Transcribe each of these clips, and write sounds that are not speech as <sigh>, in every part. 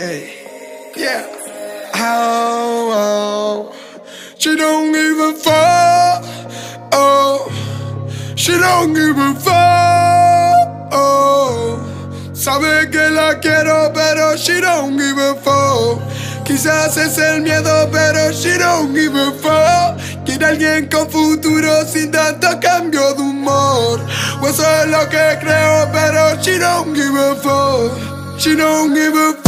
Hey, yeah. Oh, oh, she don't give a fuck. Oh, she don't give a fuck. Oh, sabe que la quiero, pero she don't give a fuck. Quizás es el miedo, pero she don't give a fuck. Quiere alguien con futuro sin tanto cambio de humor. O eso es lo que creo, pero she don't give a fuck. She don't give a fuck,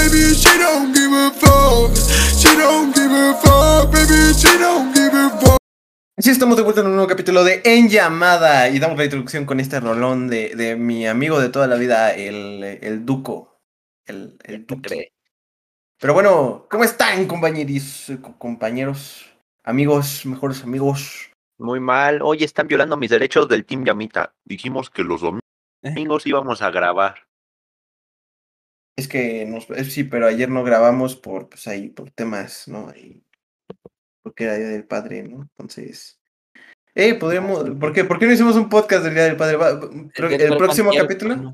baby, she don't give a fuck. She don't give a fuck, baby, she don't give a fuck. Así estamos de vuelta en un nuevo capítulo de En Llamada y damos la introducción con este rolón de, de mi amigo de toda la vida, el, el Duco. El, el Duque. Pero bueno, ¿cómo están, compañeros, compañeros, amigos, mejores amigos? Muy mal. Hoy están violando mis derechos del Team Yamita. Dijimos que los domingos íbamos a grabar. Es que nos, eh, sí, pero ayer no grabamos por, pues ahí, por temas, ¿no? Porque era Día del Padre, ¿no? Entonces. Eh, podríamos. ¿por qué, ¿Por qué no hicimos un podcast del Día del Padre? Va- que el, próximo capítulo.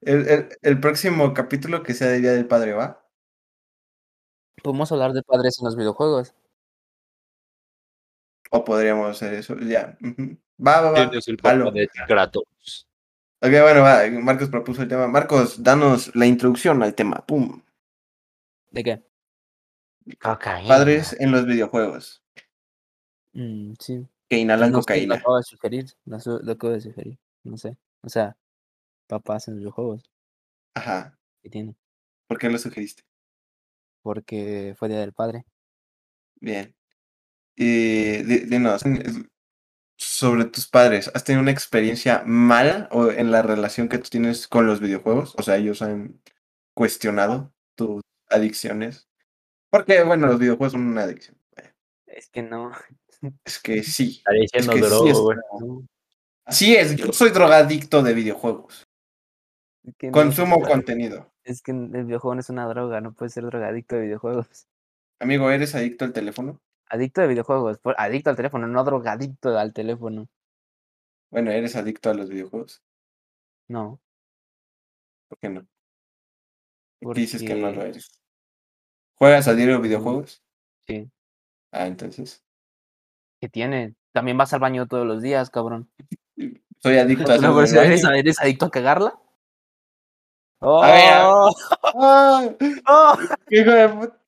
El, el, el próximo capítulo que sea del Día del Padre, ¿va? Podemos hablar de padres en los videojuegos. O podríamos hacer eso, ya. Va, va, va. El papá de Kratos. Ok, bueno, va. Marcos propuso el tema. Marcos, danos la introducción al tema. Pum. ¿De qué? Padres en los videojuegos. Mm, sí. Que inhalan No sé, Lo cocaína. acabo de sugerir. Lo, su- lo acabo de sugerir. No sé. O sea, papás en los videojuegos. Ajá. ¿Qué tiene? ¿Por qué lo sugeriste? Porque fue Día del Padre. Bien. Y di- dinos eh, sobre tus padres. ¿Has tenido una experiencia mala o en la relación que tú tienes con los videojuegos? O sea, ellos han cuestionado tus adicciones. Porque, bueno, los videojuegos son una adicción. Es que no. <laughs> Es que sí. Es que sí droga, es- Así es, yo soy drogadicto de videojuegos. es que no, Consumo contenido. Es que el videojuego no es una droga. No puedes ser drogadicto de videojuegos. Amigo, ¿eres adicto al teléfono? Adicto de videojuegos. por- Adicto al teléfono, no drogadicto al teléfono. Bueno, ¿eres adicto a los videojuegos? No. ¿Por qué no? ¿Por qué dices que no lo eres? ¿Juegas a diario videojuegos? Sí. Ah, entonces. ¿Qué tiene? También vas al baño todos los días, cabrón. Soy adicto a <laughs> No, pero si ¿eres, adicto a cagarla? A ver, a- ¡Oh! ¡Ah! ¡Oh! <laughs> ¡Qué hijo de puta!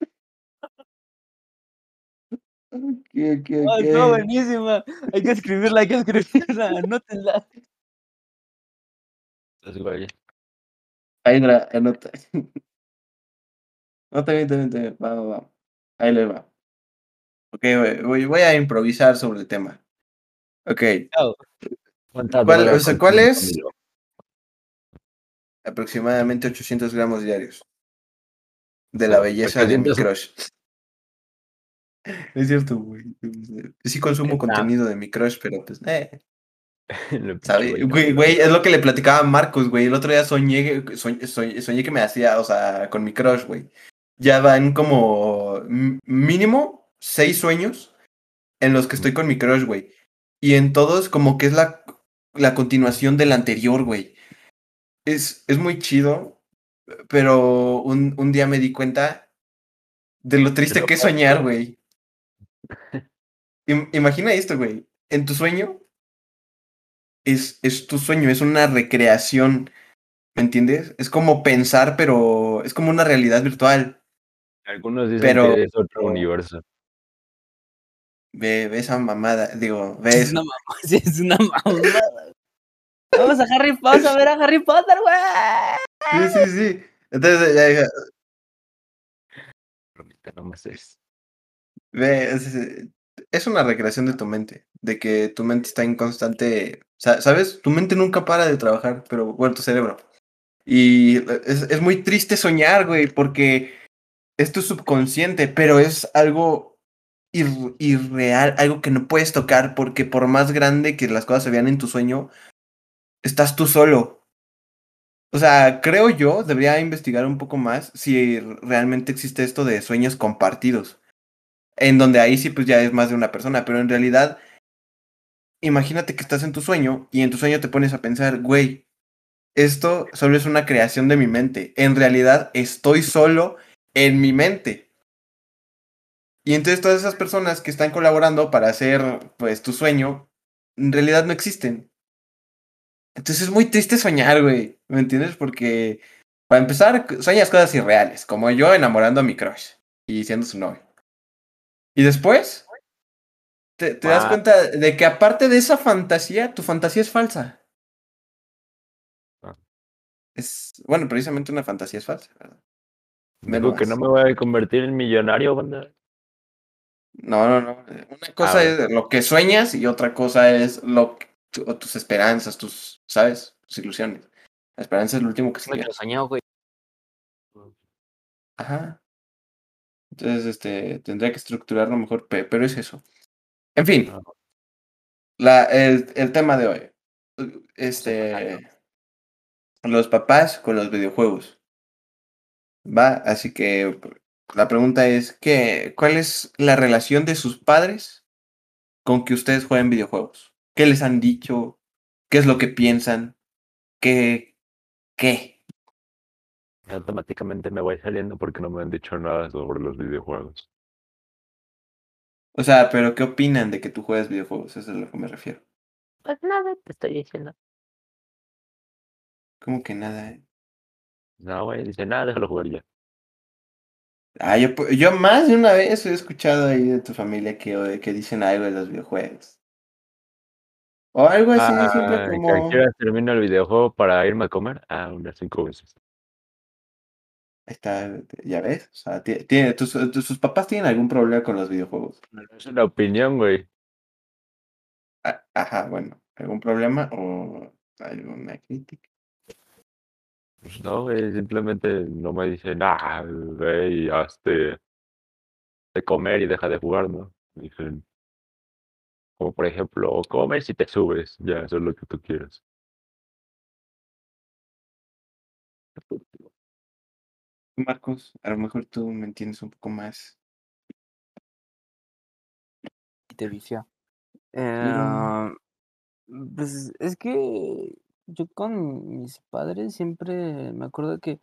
¿Qué, qué, ¡Oh, qué? está buenísima! Hay que escribirla, hay que escribirla. <laughs> Anótenla. Ahí la anota. No, también, también, también. Va, va, va. Ahí le va. Ok, voy, voy- a improvisar sobre el tema. Ok, ¿cuánta ¿Cuál- o sea, cuál es? Aproximadamente 800 gramos diarios. De la belleza de mi 800. Es cierto, güey. Sí consumo Está. contenido de mi crush, pero pues, eh. <laughs> ¿Sabes? güey, es lo que le platicaba a Marcos, güey. El otro día soñé, soñé, soñé, que me hacía, o sea, con mi crush, güey. Ya van como mínimo seis sueños en los que estoy con mi crush, güey. Y en todos como que es la, la continuación del anterior, güey. Es, es muy chido, pero un, un día me di cuenta de lo triste que es soñar, güey. Im- Imagina esto, güey. En tu sueño es, es tu sueño, es una recreación, ¿me entiendes? Es como pensar, pero es como una realidad virtual. Algunos dicen Pero- que es otro universo. Ve, ve esa mamada, digo, <laughs> Es ves. una mamá. <laughs> Sí, es una mamada. Vamos a Harry Potter a ver a Harry Potter, güey. Sí, sí, sí. Entonces, ya dije, Ahorita no ve, es, es una recreación de tu mente, de que tu mente está en constante, sa- ¿sabes? Tu mente nunca para de trabajar, pero bueno, tu cerebro. Y es, es muy triste soñar, güey, porque es tu subconsciente, pero es algo ir- irreal, algo que no puedes tocar, porque por más grande que las cosas se vean en tu sueño, estás tú solo. O sea, creo yo, debería investigar un poco más si realmente existe esto de sueños compartidos. En donde ahí sí, pues ya es más de una persona, pero en realidad, imagínate que estás en tu sueño y en tu sueño te pones a pensar, güey, esto solo es una creación de mi mente. En realidad estoy solo en mi mente. Y entonces todas esas personas que están colaborando para hacer pues tu sueño, en realidad no existen. Entonces es muy triste soñar, güey. ¿Me entiendes? Porque para empezar, sueñas cosas irreales, como yo enamorando a mi crush y siendo su novio. Y después, te, te das Ah. cuenta de que aparte de esa fantasía, tu fantasía es falsa. Ah. Es, bueno, precisamente una fantasía es falsa, ¿verdad? Digo que no me voy a convertir en millonario, banda. No, no, no. Una cosa es lo que sueñas y otra cosa es lo que- tu- tus esperanzas, tus, ¿sabes? Tus ilusiones. La esperanza es lo último que se queda. soñó, güey. Ajá. Entonces, este, tendría que estructurarlo mejor, pe- pero es eso. En fin, la, el, el tema de hoy. Este, los papás con los videojuegos. Va, así que la pregunta es, ¿qué, ¿cuál es la relación de sus padres con que ustedes jueguen videojuegos? ¿Qué les han dicho? ¿Qué es lo que piensan? ¿Qué? ¿Qué? Automáticamente me voy saliendo porque no me han dicho nada sobre los videojuegos. O sea, pero ¿qué opinan de que tú juegues videojuegos? Eso es a lo que me refiero. Pues nada, te estoy diciendo. Como que nada, ¿eh? No, güey, dice nada, déjalo jugar ya. Ah, yo, yo más de una vez he escuchado ahí de tu familia que, dicen algo de los videojuegos. O algo así, siempre Ah, que como... terminar el videojuego para irme a comer. Ah, unas cinco veces. Está, ya ves, o sea, ti- tiene, tus, sus papás tienen algún problema con los videojuegos. Es una opinión, güey. Ajá, bueno, ¿algún problema o alguna crítica? Pues no, güey, simplemente no me dicen, ah, güey, hazte de comer y deja de jugar, ¿no? Dicen, como por ejemplo, comer si te subes, ya, eso es lo que tú quieras. Marcos, a lo mejor tú me entiendes un poco más. Y te vicia. Eh, pues es que yo con mis padres siempre me acuerdo que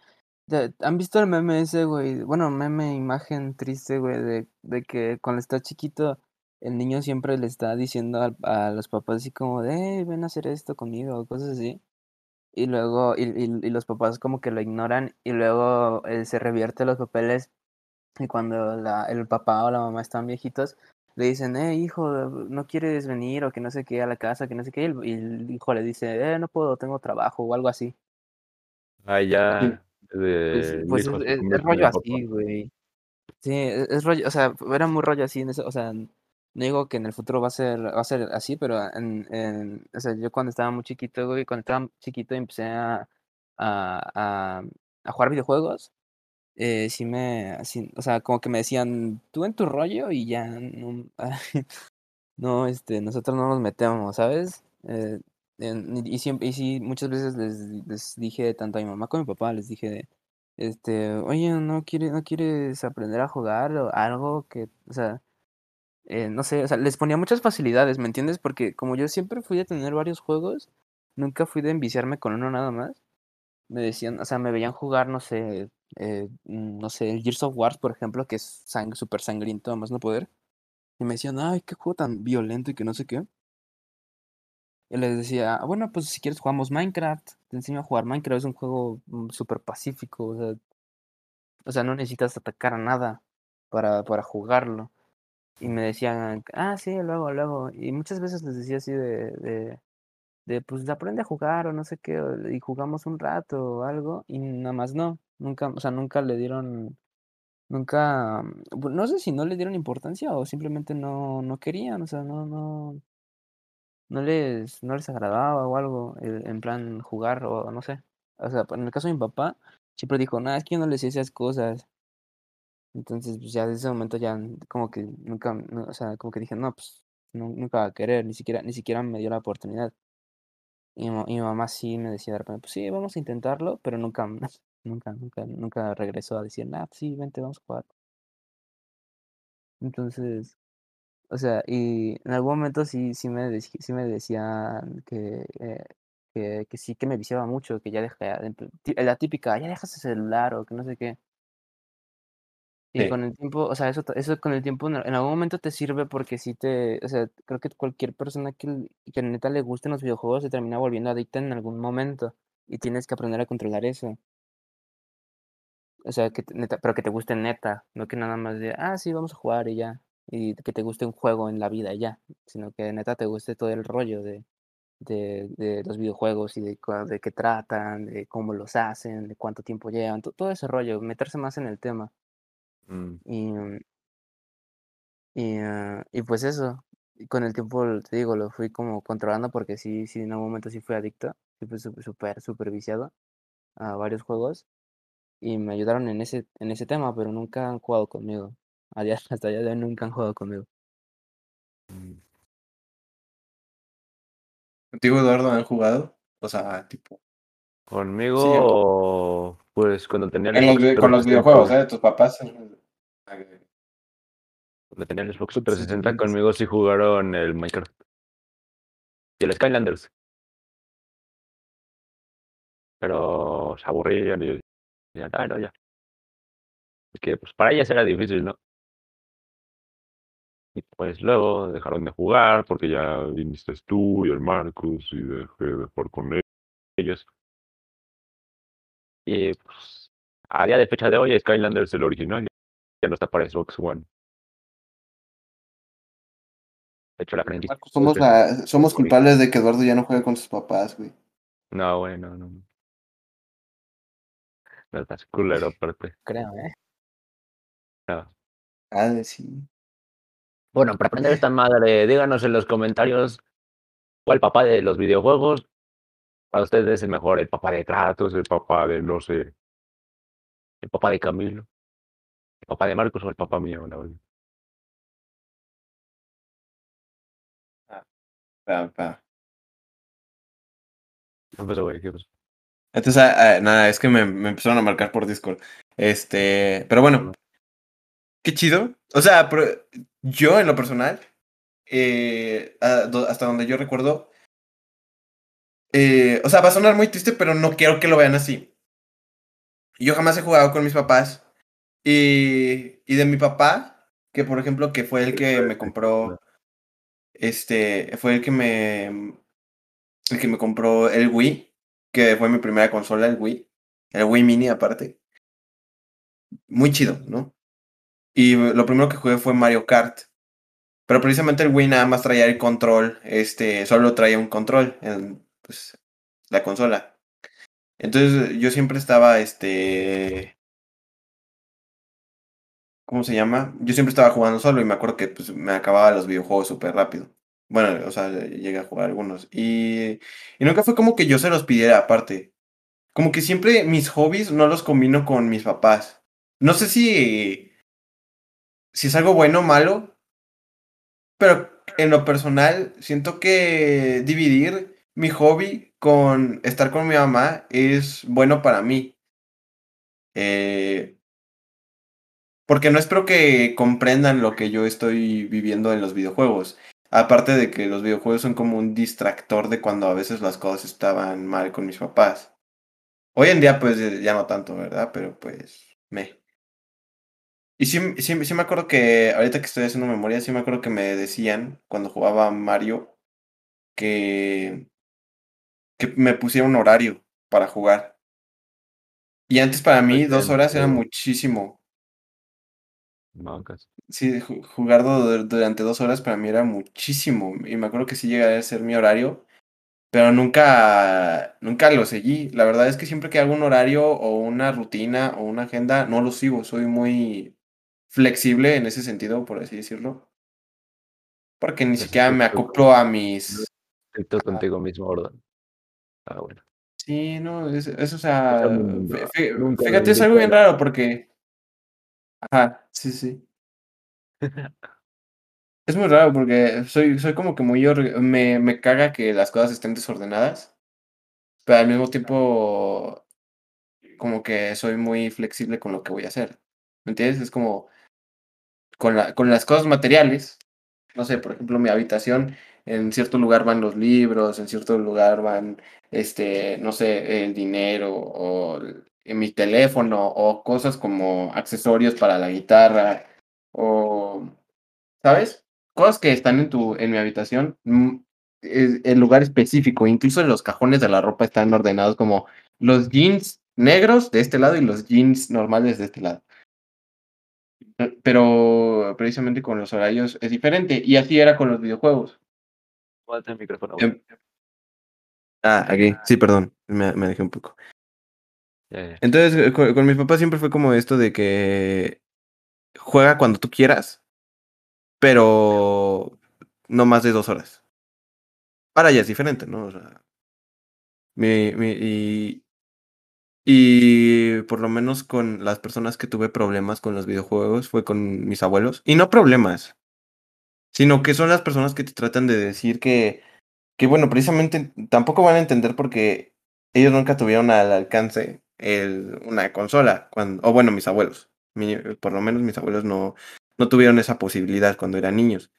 han visto el meme ese, güey. Bueno, meme, imagen triste, güey, de, de que cuando está chiquito el niño siempre le está diciendo al- a, los papás así como de, "Eh, ven a hacer esto conmigo, o cosas así. Y luego, y, y- y los papás como que lo ignoran y luego eh, se revierte los papeles y cuando la, el papá o la mamá están viejitos, le dicen, eh, hijo, ¿no quieres venir o que no sé qué a la casa, que no sé qué? Y el, y el hijo le dice, eh, no puedo, tengo trabajo o algo así. Ah, ya, Pues, de pues es, rollo así, güey. Sí, es, es rollo, o sea, era muy rollo así en eso, o sea, no digo que en el futuro va a ser, va a ser así, pero en, o sea, yo cuando estaba muy chiquito, güey, cuando estaba chiquito empecé a, jugar videojuegos, eh, sí me, o sea, como que me decían, tú en tu rollo y ya, no, <laughs> este, nosotros no nos metemos, ¿sabes? Eh, y, siempre, y sí, muchas veces les, les dije, tanto a mi mamá como a mi papá, les dije, este, oye, ¿no quieres, no quieres aprender a jugar o algo que, o sea, eh, no sé, o sea, les ponía muchas facilidades, ¿me entiendes? Porque como yo siempre fui a tener varios juegos, nunca fui de enviciarme con uno nada más. Me decían, o sea, me veían jugar, no sé, eh, mm, no sé, Gears of War, por ejemplo, que es sang súper sangriento, a más no poder. Y me decían, ay, qué juego tan violento y que no sé qué. Y les decía, "Ah, bueno, pues si quieres jugamos Minecraft, te enseño a jugar Minecraft, es un juego mm, súper pacífico, o sea, o sea, no necesitas atacar a nada para, para jugarlo. Y me decían, ah, sí, luego, luego. Y muchas veces les decía así de, de, pues aprende a jugar o no sé qué, y jugamos un rato o algo, y nada más no. Nunca, o sea, nunca le dieron, nunca, mm, no sé si no le dieron importancia o simplemente no, no querían, o sea, no, no, no les, no les agradaba o algo, en plan jugar o no sé. O sea, en el caso de mi papá, siempre dijo, nada, es que yo no les decía esas cosas. Entonces, pues ya desde ese momento ya como que nunca, o sea, como que dije, no, pues nu- nunca va a querer, ni siquiera, ni siquiera me dio la oportunidad. Y mi, mamá sí me decía de repente, pues sí, vamos a intentarlo, pero nunca, <laughs> nunca, nunca, nunca regresó a decir, nah, pues sí, vente, vamos a jugar. Entonces, o sea, y en algún momento sí, sí me, deci- sí me decían que, eh, que, que sí que me viciaba mucho, que ya dejé, de- la típica, ya dejas el celular o que no sé qué. Y Sí. con el tiempo, o sea, eso, eso con el tiempo en algún momento te sirve porque sí te, o sea, creo que cualquier persona que, que neta le gusten los videojuegos se termina volviendo adicta en algún momento y tienes que aprender a controlar eso. O sea, que neta, pero que te guste neta, no que nada más de, ah, sí, vamos a jugar y ya, y que te guste un juego en la vida y ya, sino que neta te guste todo el rollo de, de, de los videojuegos y de, de qué tratan, de cómo los hacen, de cuánto tiempo llevan, to- todo ese rollo, meterse más en el tema. Mm, Y, mm, y, ah, y pues eso, y con el tiempo, te digo, lo fui como controlando porque sí, sí, en algún momento sí fui adicto, sí fui súper, súper, súper viciado a varios juegos y me ayudaron en ese, en ese tema, pero nunca han jugado conmigo. <laughs> A día- hasta allá de hoy nunca han jugado conmigo. mm. ¿Contigo, Eduardo, han jugado? O sea, tipo. Conmigo, pues cuando tenía el En los, Xbox vi- con los 360, videojuegos, ¿eh? Tus papás. Cuando tenía el Xbox Sí, 360 sí. conmigo sí jugaron el Minecraft. Y el Skylanders. Pero se aburrían y decían, ah, no, ya. Que pues para ellas era difícil, ¿no? Y pues luego dejaron de jugar porque ya viniste tú y el Marcus y dejé de jugar con ellos. Y pues a día de fecha de hoy Skylanders el original ya no está para Xbox One. De hecho la. Marcos, somos, la, somos culpables de que Eduardo ya no juegue con sus papás, güey. No, güey, no, no. No estás culero aparte. Creo, ¿eh? No. Ah, sí. Bueno, para aprender esta madre, díganos en los comentarios cuál papá de los videojuegos para ustedes es el mejor, el papá de Kratos, el papá de no sé, el papá de Camilo, el papá de Marcos o el papá mío, la verdad. Pa, pa. ¿Qué pasó, güey? ¿Qué pasó? Entonces, ah, ah, nada, es que me, me empezaron a marcar por Discord. Este, pero bueno, qué chido. O sea, pero yo en lo personal, eh, hasta donde yo recuerdo, eh, o sea, va a sonar muy triste, pero no quiero que lo vean así. Yo jamás he jugado con mis papás. Y, y de mi papá, que por ejemplo, que fue el que me compró, este, fue el que me, el que me compró el Wii, que fue mi primera consola, el Wii, el Wii Mini aparte. Muy chido, ¿no? Y lo primero que jugué fue Mario Kart. Pero precisamente el Wii nada más traía el control, este, solo traía un control en pues, la consola. Entonces yo siempre estaba, este, ¿cómo se llama? Yo siempre estaba jugando solo y me acuerdo que pues, me acababa los videojuegos súper rápido. Bueno, o sea, llegué a jugar algunos. Y, y nunca fue como que yo se los pidiera aparte. Como que siempre mis hobbies no los combino con mis papás. No sé si, si es algo bueno o malo, pero en lo personal siento que dividir mi hobby con estar con mi mamá es bueno para mí. Eh, porque no espero que comprendan lo que yo estoy viviendo en los videojuegos. Aparte de que los videojuegos son como un distractor de cuando a veces las cosas estaban mal con mis papás. Hoy en día pues ya no tanto, ¿verdad? Pero pues me. Y sí, sí, sí me acuerdo que ahorita que estoy haciendo memoria, sí me acuerdo que me decían cuando jugaba Mario que, que me pusiera un horario para jugar. Y antes para mí dos horas era muchísimo. Mancas. Sí, ju- jugar du- durante dos horas para mí era muchísimo. Y me acuerdo que sí llegaría a ser mi horario, pero nunca, nunca lo seguí. La verdad es que siempre que hago un horario o una rutina o una agenda, no lo sigo. Soy muy flexible en ese sentido, por así decirlo. Porque ni Eso siquiera es me acoplo a mis... Estricto contigo mismo, orden. Ah, bueno. Sí, no, es, es, o sea, Eso nunca- nunca fíjate, es algo bien raro porque... Ajá, sí, sí. Es muy raro porque soy, soy como que muy... Me, me caga que las cosas estén desordenadas, pero al mismo tiempo como que soy muy flexible con lo que voy a hacer. ¿Me entiendes? Es como con, la, con las cosas materiales. No sé, por ejemplo, mi habitación en cierto lugar van los libros, en cierto lugar van, este, no sé, el dinero o el- en mi teléfono o cosas como accesorios para la guitarra o, ¿sabes? Cosas que están en tu, en mi habitación, mm, el lugar específico, incluso los cajones de la ropa están ordenados como los jeans negros de este lado y los jeans normales de este lado. Pero precisamente con los horarios es diferente. Y así era con los videojuegos. El micrófono. Em, Ah, aquí. Sí, perdón. Me, me alejé un poco. Ya. Entonces, eh, con, mis papás siempre fue como esto de que juega cuando tú quieras, pero no más de dos horas. Ahora ya es diferente, ¿no? O sea, y, y por lo menos con las personas que tuve problemas con los videojuegos fue con mis abuelos. Y no problemas, sino que son las personas que te tratan de decir que, que bueno, precisamente tampoco van a entender porque ellos nunca tuvieron al alcance el, una consola, cuando, o bueno, mis abuelos, mi- por lo menos mis abuelos no, no tuvieron esa posibilidad cuando eran niños.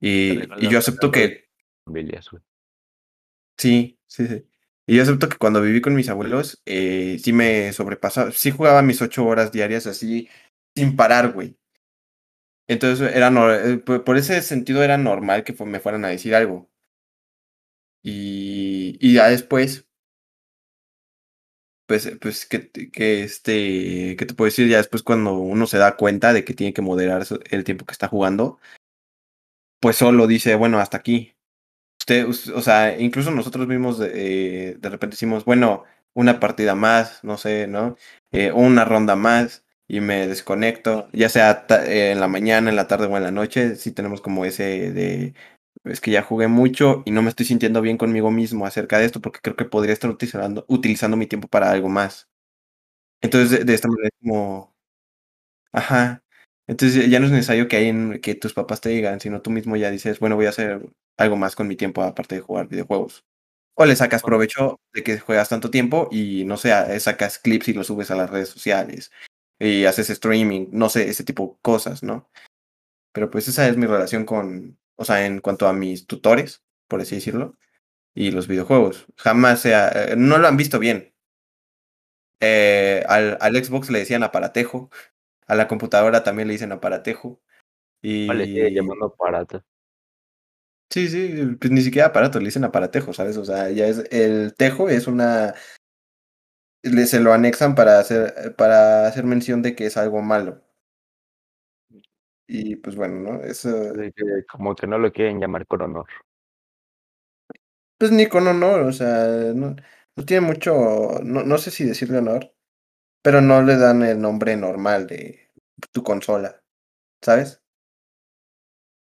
Y, y yo acepto que sí, sí, sí. Y yo acepto que cuando viví con mis abuelos, eh, sí me sobrepasaba, sí jugaba mis ocho horas diarias así, sin parar, güey. Entonces era no- eh, por, ese sentido era normal que me fueran a decir algo. Y, y ya después, pues, pues que, que este, que te puedo decir ya después cuando uno se da cuenta de que tiene que moderar el tiempo que está jugando, pues solo dice, bueno, hasta aquí. Usted, us- o sea, incluso nosotros mismos de, eh, de repente decimos, bueno, una partida más, no sé, ¿no? Eh, una ronda más y me desconecto, ya sea eh, en la mañana, en la tarde o en la noche, sí tenemos como ese de, es que ya jugué mucho y no me estoy sintiendo bien conmigo mismo acerca de esto porque creo que podría estar utilizando, utilizando mi tiempo para algo más. Entonces, de, de esta manera es como, ajá. Entonces ya no es necesario que, que tus papás te digan, sino tú mismo ya dices, bueno, voy a hacer algo más con mi tiempo aparte de jugar videojuegos. O le sacas provecho de que juegas tanto tiempo y no sé, sacas clips y los subes a las redes sociales y haces streaming, no sé, ese tipo de cosas, ¿no? Pero pues esa es mi relación con, o sea, en cuanto a mis tutores, por así decirlo, y los videojuegos. Jamás sea, eh, no lo han visto bien. Eh, al, al Xbox le decían aparatejo, a la computadora también le dicen aparatejo. Y Vale, sigue llamando aparato. Sí, sí, pues ni siquiera aparato, le dicen aparatejo, ¿sabes? O sea, ya es, el tejo es una, le, se lo anexan para hacer, para hacer mención de que es algo malo. Y pues bueno, ¿no? Eso, De que como que no lo quieren llamar con honor. pues ni con honor, o sea, no, no tiene mucho, no, no sé si decirle honor, pero no le dan el nombre normal de tu consola, ¿sabes?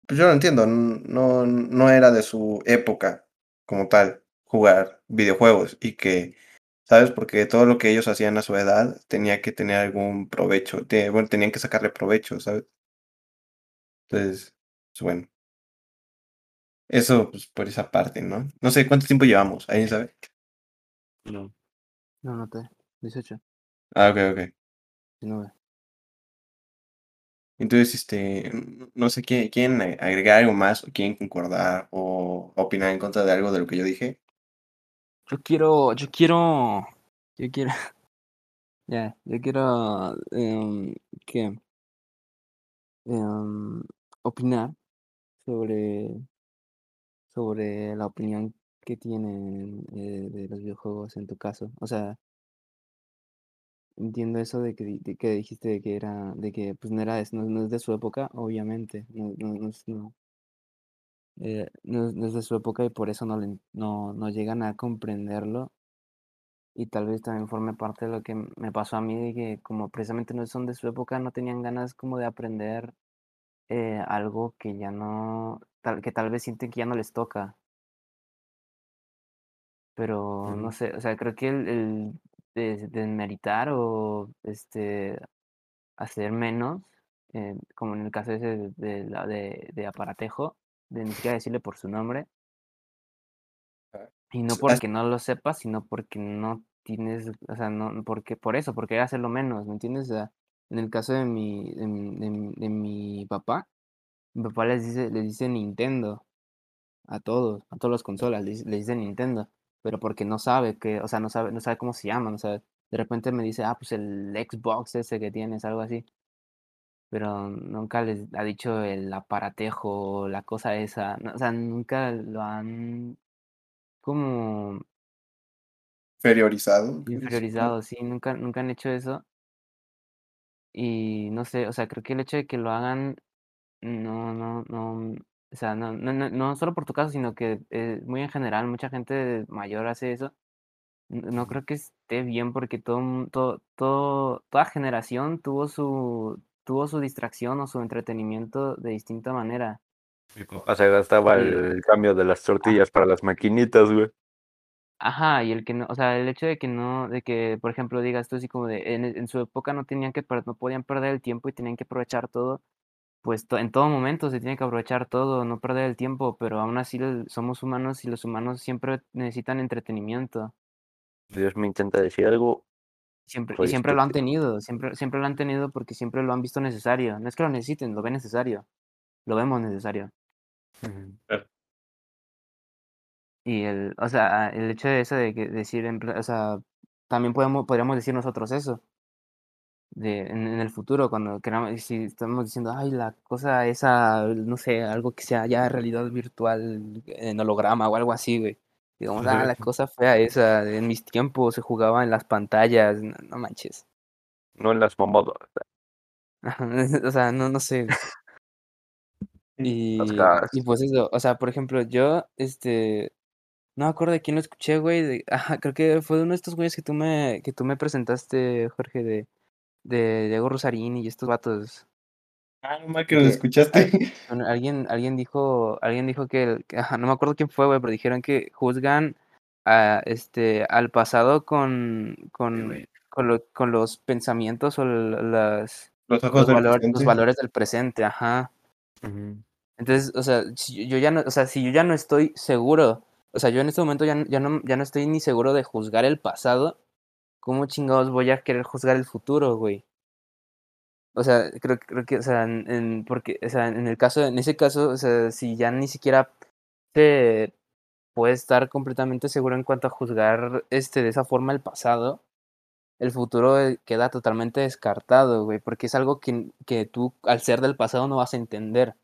Pues yo lo entiendo, n- no, no era de su época como tal jugar videojuegos y que, ¿sabes? Porque todo lo que ellos hacían a su edad tenía que tener algún provecho, te- bueno, tenían que sacarle provecho, ¿sabes? Entonces, pues bueno, eso pues por esa parte, ¿no? No sé cuánto tiempo llevamos, ¿alguien sabe? No. No, no te. 18, Ah, ok, ok. 19. Entonces, este, no sé, ¿quién, agregar algo más o quieren concordar o opinar en contra de algo de lo que yo dije? Yo quiero, yo quiero, yo quiero, <laughs> ya, yo quiero em, que em, opinar sobre, sobre la opinión que tienen eh, de los videojuegos en tu caso. O sea, entiendo eso de que, que dijiste de que era, de que pues no era, no, no es de su época, obviamente, no, no, no, es- no, eh, es- de su época y por eso no, le no, no llegan a comprenderlo. Y tal vez también forme parte de lo que me pasó a mí, de que como precisamente no son de su época, no tenían ganas como de aprender eh, algo que ya no, tal, que tal vez sienten que ya no les toca. Pero no sé, o sea, creo que el, el de- desmeritar o este hacer menos, eh, como en el caso ese de, de, la- de, de aparatejo, de ni siquiera decirle por su nombre, Ah, y no porque no lo sepas, sino porque no tienes, o sea, no, porque por eso, porque hacerlo menos, ¿me entiendes? O sea, en el caso de mi, de mi, de de mi papá, mi papá les dice, les dice Nintendo, a todos, a todas las consolas, le, dice- Nintendo, pero porque no sabe que, o sea, no sabe, no sabe cómo se llaman, o sea, de repente me dice, ah, pues el Xbox ese que tienes, algo así. Pero nunca les ha dicho el aparatejo, la cosa esa, no, o sea, nunca lo han como Inferiorizado. inferiorizado, sí, nunca, nunca han hecho eso. Y no sé, o sea, creo que el hecho de que lo hagan, no, no, no, o sea, no, no, no, no solo por tu caso, sino que eh, muy en general, mucha gente mayor hace eso. No creo que esté bien porque todo, todo, todo, toda generación tuvo su, tuvo su distracción o su entretenimiento de distinta manera. Mi papá se gastaba el cambio de las tortillas para las maquinitas, güey. Ajá, y el que no, o sea, el hecho de que no, de que, por ejemplo, digas tú así como de, en, en su época no tenían que, per- no podían perder el tiempo y tenían que aprovechar todo, pues to- en todo momento se tiene que aprovechar todo, no perder el tiempo, pero aún así el- somos humanos y los humanos siempre necesitan entretenimiento, Dios me intenta decir algo. siempre, y Soy siempre lo han estúpido. tenido, siempre, siempre lo han tenido porque siempre lo han visto necesario, no es que lo necesiten, lo ven necesario, lo vemos necesario. Y el, o sea, el hecho de eso de que decir, o sea, también podemos, podríamos decir nosotros eso. De, en, en el futuro, cuando queramos, si estamos diciendo, ay, la cosa esa, no sé, algo que sea ya realidad virtual, en holograma o algo así, güey. Digamos, ah, la <laughs> cosa fea esa, en mis tiempos se jugaba en las pantallas, no, no manches. No en las mamadas. <laughs> o sea, no, no sé. <laughs> Y, y pues eso, o sea, por ejemplo, yo, este, no me acuerdo de quién lo escuché, güey, de, <laughs> ajá, creo que fue de uno de estos güeyes que tú me, que tú me presentaste, Jorge, de, de Diego Rosarín y estos vatos. Ah, no mal que lo que escuchaste. <laughs> Bueno, alguien, alguien dijo, alguien dijo que, el- que- ajá, no me acuerdo quién fue, güey, pero dijeron que juzgan a, este, al pasado con, con, con, lo- con los pensamientos o las, Los ojos los, del valor- los valores del presente, ajá. Entonces, o sea, si yo ya no, o sea, si yo ya no estoy seguro, o sea, yo en este momento ya, ya no, ya no estoy ni seguro de juzgar el pasado, ¿cómo chingados voy a querer juzgar el futuro, güey? O sea, creo, creo que, o sea, en- porque, o sea, en el caso, en ese caso, o sea, si ya ni siquiera te puedes estar completamente seguro en cuanto a juzgar, este, de esa forma el pasado, el futuro eh, queda totalmente descartado, güey, porque es algo que, que tú, al ser del pasado, no vas a entender.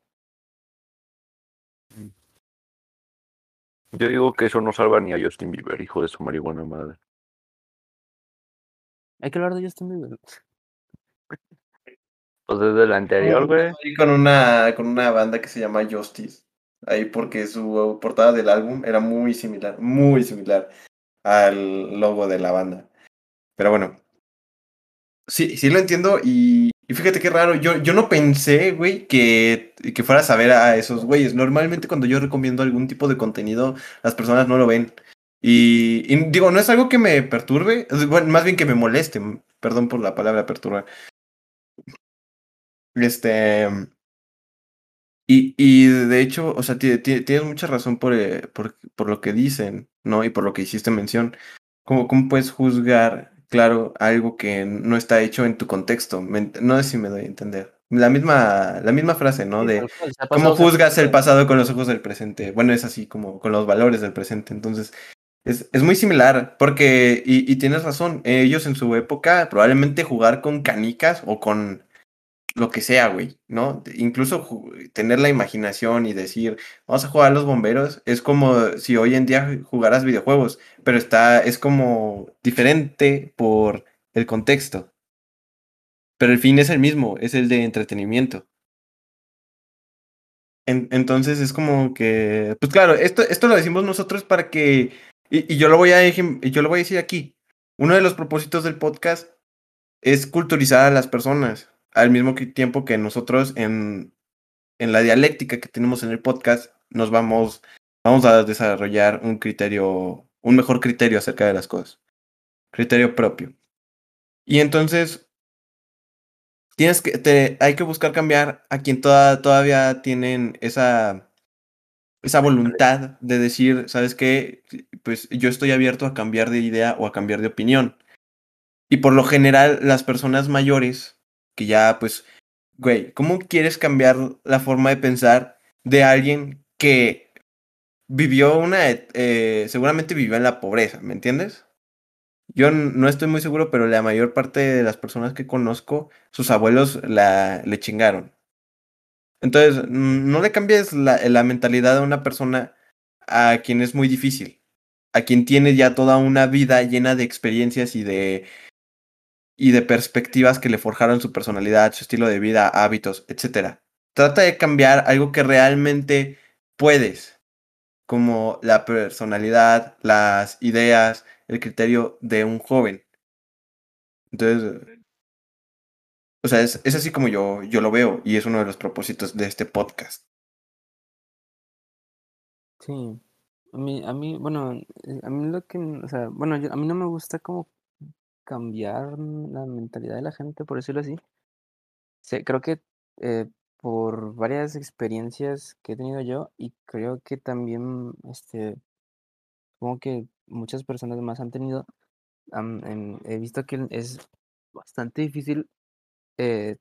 Yo digo que eso no salva ni a Justin Bieber, hijo de su marihuana madre. Hay que hablar de Justin Bieber. Pues desde el anterior, güey. Ahí con una, con una banda que se llama Justice. Ahí porque su portada del álbum era muy similar, muy similar al logo de la banda. Pero bueno. Sí, sí lo entiendo y, y fíjate qué raro. Yo, yo no pensé, güey, que, que fueras a ver a esos güeyes. Normalmente cuando yo recomiendo algún tipo de contenido, las personas no lo ven. Y, digo, no es algo que me perturbe, bueno, más bien que me moleste. Perdón por la palabra perturbar. Este. Y, y de hecho, o sea, ti- ti- tienes mucha razón por, eh, por, por lo que dicen, ¿no? Y por lo que hiciste mención. ¿Cómo, cómo puedes juzgar, claro, algo que no está hecho en tu contexto? No sé si me doy a entender. La misma, la misma frase, ¿no? De cómo juzgas el pasado. pasado con los ojos del presente. Bueno, es así como con los valores del presente. Entonces, es, es muy similar, porque, y, y tienes razón, ellos en su época probablemente jugar con canicas o con lo que sea, güey, ¿no? Incluso tener la imaginación y decir, vamos a jugar a los bomberos, es como si hoy en día jugaras videojuegos, pero está, es como diferente por el contexto. Pero el fin es el mismo, es el de entretenimiento. En- entonces es como que, pues claro, esto, esto lo decimos nosotros para que, y, yo lo voy a, y yo lo voy a decir aquí, uno de los propósitos del podcast es culturizar a las personas, al mismo tiempo que nosotros en, en la dialéctica que tenemos en el podcast nos vamos, vamos a desarrollar un criterio, un mejor criterio acerca de las cosas, criterio propio. Y entonces tienes que, te, hay que buscar cambiar a quien toda, todavía tienen esa, esa voluntad de decir, ¿sabes qué? Pues yo estoy abierto a cambiar de idea o a cambiar de opinión. Y por lo general, las personas mayores, que ya, pues, güey, ¿cómo quieres cambiar la forma de pensar de alguien que vivió una, eh, seguramente vivió en la pobreza, ¿me entiendes? Yo no estoy muy seguro, pero la mayor parte de las personas que conozco, sus abuelos la, le chingaron. Entonces, no le cambies la, la mentalidad a una persona a quien es muy difícil, a quien tiene ya toda una vida llena de experiencias y de, y de perspectivas que le forjaron su personalidad, su estilo de vida, hábitos, etc. Trata de cambiar algo que realmente puedes, como la personalidad, las ideas, el criterio de un joven. Entonces, o sea, es, es así como yo, yo lo veo y es uno de los propósitos de este podcast. Sí. A mí, a mí, bueno, eh, a mí lo que, o sea, bueno, a mí no me gusta como cambiar la mentalidad de la gente, por decirlo así. Sí, creo que eh, por varias experiencias que he tenido yo y creo que también, este, supongo que muchas personas más han tenido, he visto que es bastante difícil eh,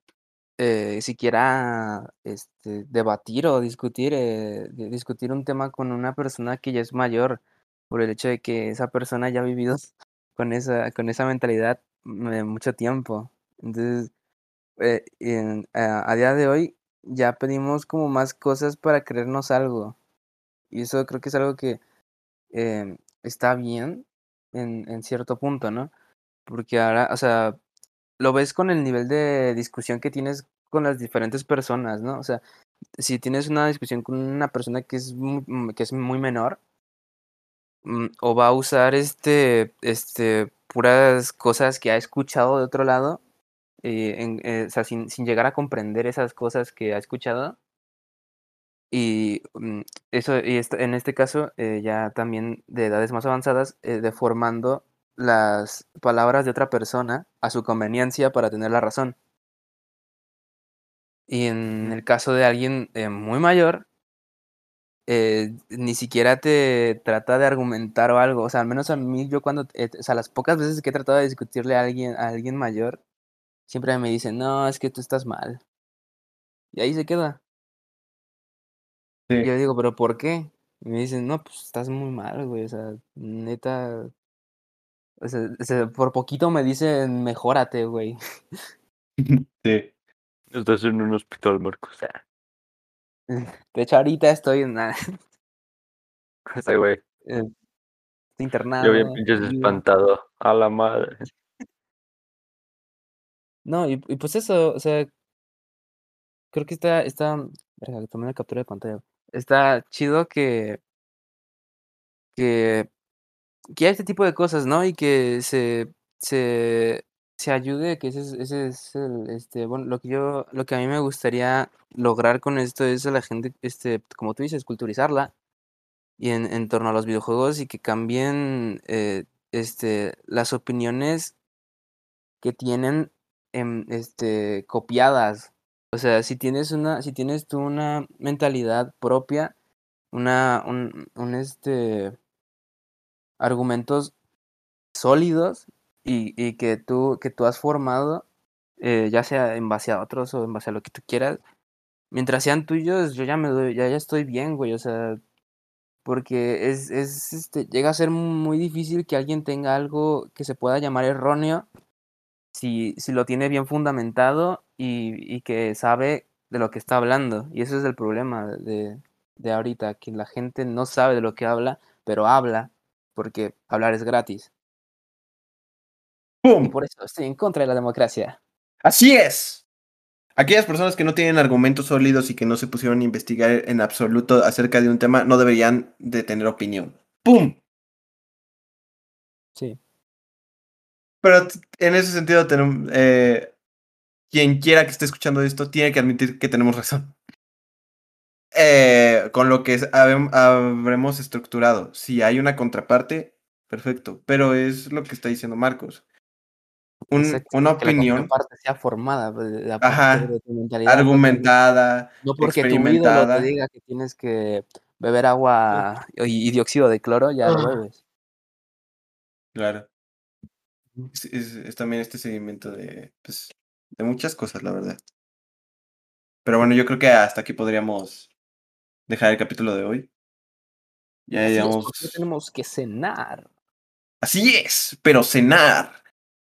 eh, siquiera este, debatir o discutir, di- discutir un tema con una persona que ya es mayor, por el hecho de que esa persona ya ha vivido con esa, con esa mentalidad mucho tiempo. Entonces, eh, en- a, día de hoy ya pedimos como más cosas para creernos algo. Y eso creo que es algo que em, está bien en, en cierto punto, ¿no? Porque ahora, o sea, lo ves con el nivel de discusión que tienes con las diferentes personas, ¿no? O sea, si tienes una discusión con una persona que es muy, que es muy menor, o va a usar este, este, puras cosas que ha escuchado de otro lado, eh, en- eh, o sea, sin, sin llegar a comprender esas cosas que ha escuchado. Y mm, eso, y esto, en este caso, eh, ya también de edades más avanzadas, deformando las palabras de otra persona a su conveniencia para tener la razón. Y en el caso de alguien muy mayor, eh, ni siquiera te trata de argumentar o algo. O sea, al menos a mí, yo cuando, eh, o sea, las pocas veces que he tratado de discutirle a alguien, a alguien mayor, siempre me dicen, no, es que tú estás mal. Y ahí se queda. Y yo digo, ¿pero por qué? Y me dicen, no, pues estás muy mal, güey. O sea, neta. O sea, o sea, por poquito me dicen, mejórate, güey. <laughs> Sí. Estás en un hospital, Marcos. De hecho, ahorita estoy en. Ese <laughs> güey. eh, estoy internado. Yo bien pinches vivo. espantado. A la madre. No, y, y pues eso, o sea, creo que está, está, tomé una captura de pantalla. Está chido que, que, que haya este tipo de cosas, ¿no? Y que se, se, se ayude, que ese es, ese es el, este, bueno, lo que yo, lo que a mí me gustaría lograr con esto es a la gente, este, como tú dices, culturizarla y en, en torno a los videojuegos y que cambien, eh, este, las opiniones que tienen em, este, copiadas. O sea, si tienes una, si tienes tú una mentalidad propia, una, un, un este, argumentos sólidos y, y que tú, que tú has formado, eh, ya sea en base a otros o en base a lo que tú quieras, mientras sean tuyos, yo ya me doy, ya, ya estoy bien, güey, o sea, porque es, es, este, llega a ser muy difícil que alguien tenga algo que se pueda llamar erróneo si, si lo tiene bien fundamentado y, y que sabe de lo que está hablando. Y ese es el problema de, de ahorita, que la gente no sabe de lo que habla, pero habla porque hablar es gratis. Y ¡Pum! por eso estoy en contra de la democracia. Así es. Aquellas personas que no tienen argumentos sólidos y que no se pusieron a investigar en absoluto acerca de un tema no deberían de tener opinión. ¡Pum! Sí. Pero en ese sentido, tenemos, eh, quien quiera que esté escuchando esto tiene que admitir que tenemos razón. Eh, con lo que habem- habremos estructurado. Si hay una contraparte, perfecto. Pero es lo que está diciendo Marcos. Un- Exacto, una Que la opinión parte sea formada pues, Ajá, de tu mentalidad. argumentada, No porque tu ídolo experimentada. te diga que tienes que beber agua y, y dióxido de cloro, ya lo bebes. Claro. Es, es- es también este seguimiento de, pues, de muchas cosas, la verdad. Pero bueno, yo creo que hasta aquí podríamos dejar el capítulo de hoy. Ya Así es, tenemos que cenar. Así es, pero cenar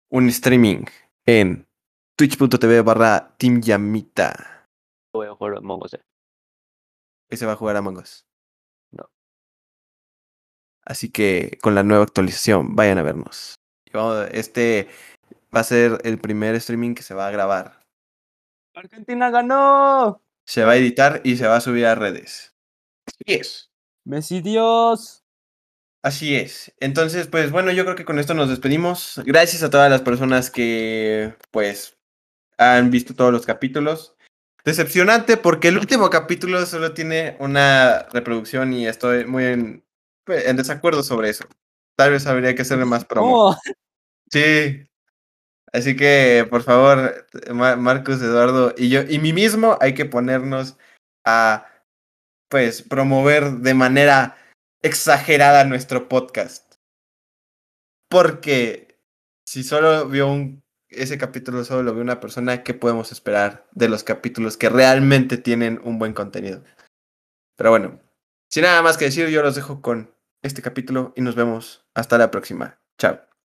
un streaming en twitch.tv barra Team Yamita. Voy a jugar Among Us. eh. Ese va a jugar Among Us. No. Así que con la nueva actualización, vayan a vernos. Este va a ser el primer streaming que se va a grabar. Argentina ganó. Se va a editar y se va a subir a redes. Así es. Messi Dios. Así es. Entonces, pues bueno, yo creo que con esto nos despedimos. Gracias a todas las personas que, pues, han visto todos los capítulos. Decepcionante porque el último capítulo solo tiene una reproducción y estoy muy en, pues, en desacuerdo sobre eso. Tal vez habría que hacerle más promo. ¿Cómo? Sí. Así que, por favor, Ma- Marcos, Eduardo y yo, y mí mismo, hay que ponernos a, pues, promover de manera exagerada nuestro podcast. Porque si solo vio un, ese capítulo, solo lo vio una persona, ¿qué podemos esperar de los capítulos que realmente tienen un buen contenido? Pero bueno, sin nada más que decir, yo los dejo con este capítulo y nos vemos hasta la próxima. Chao.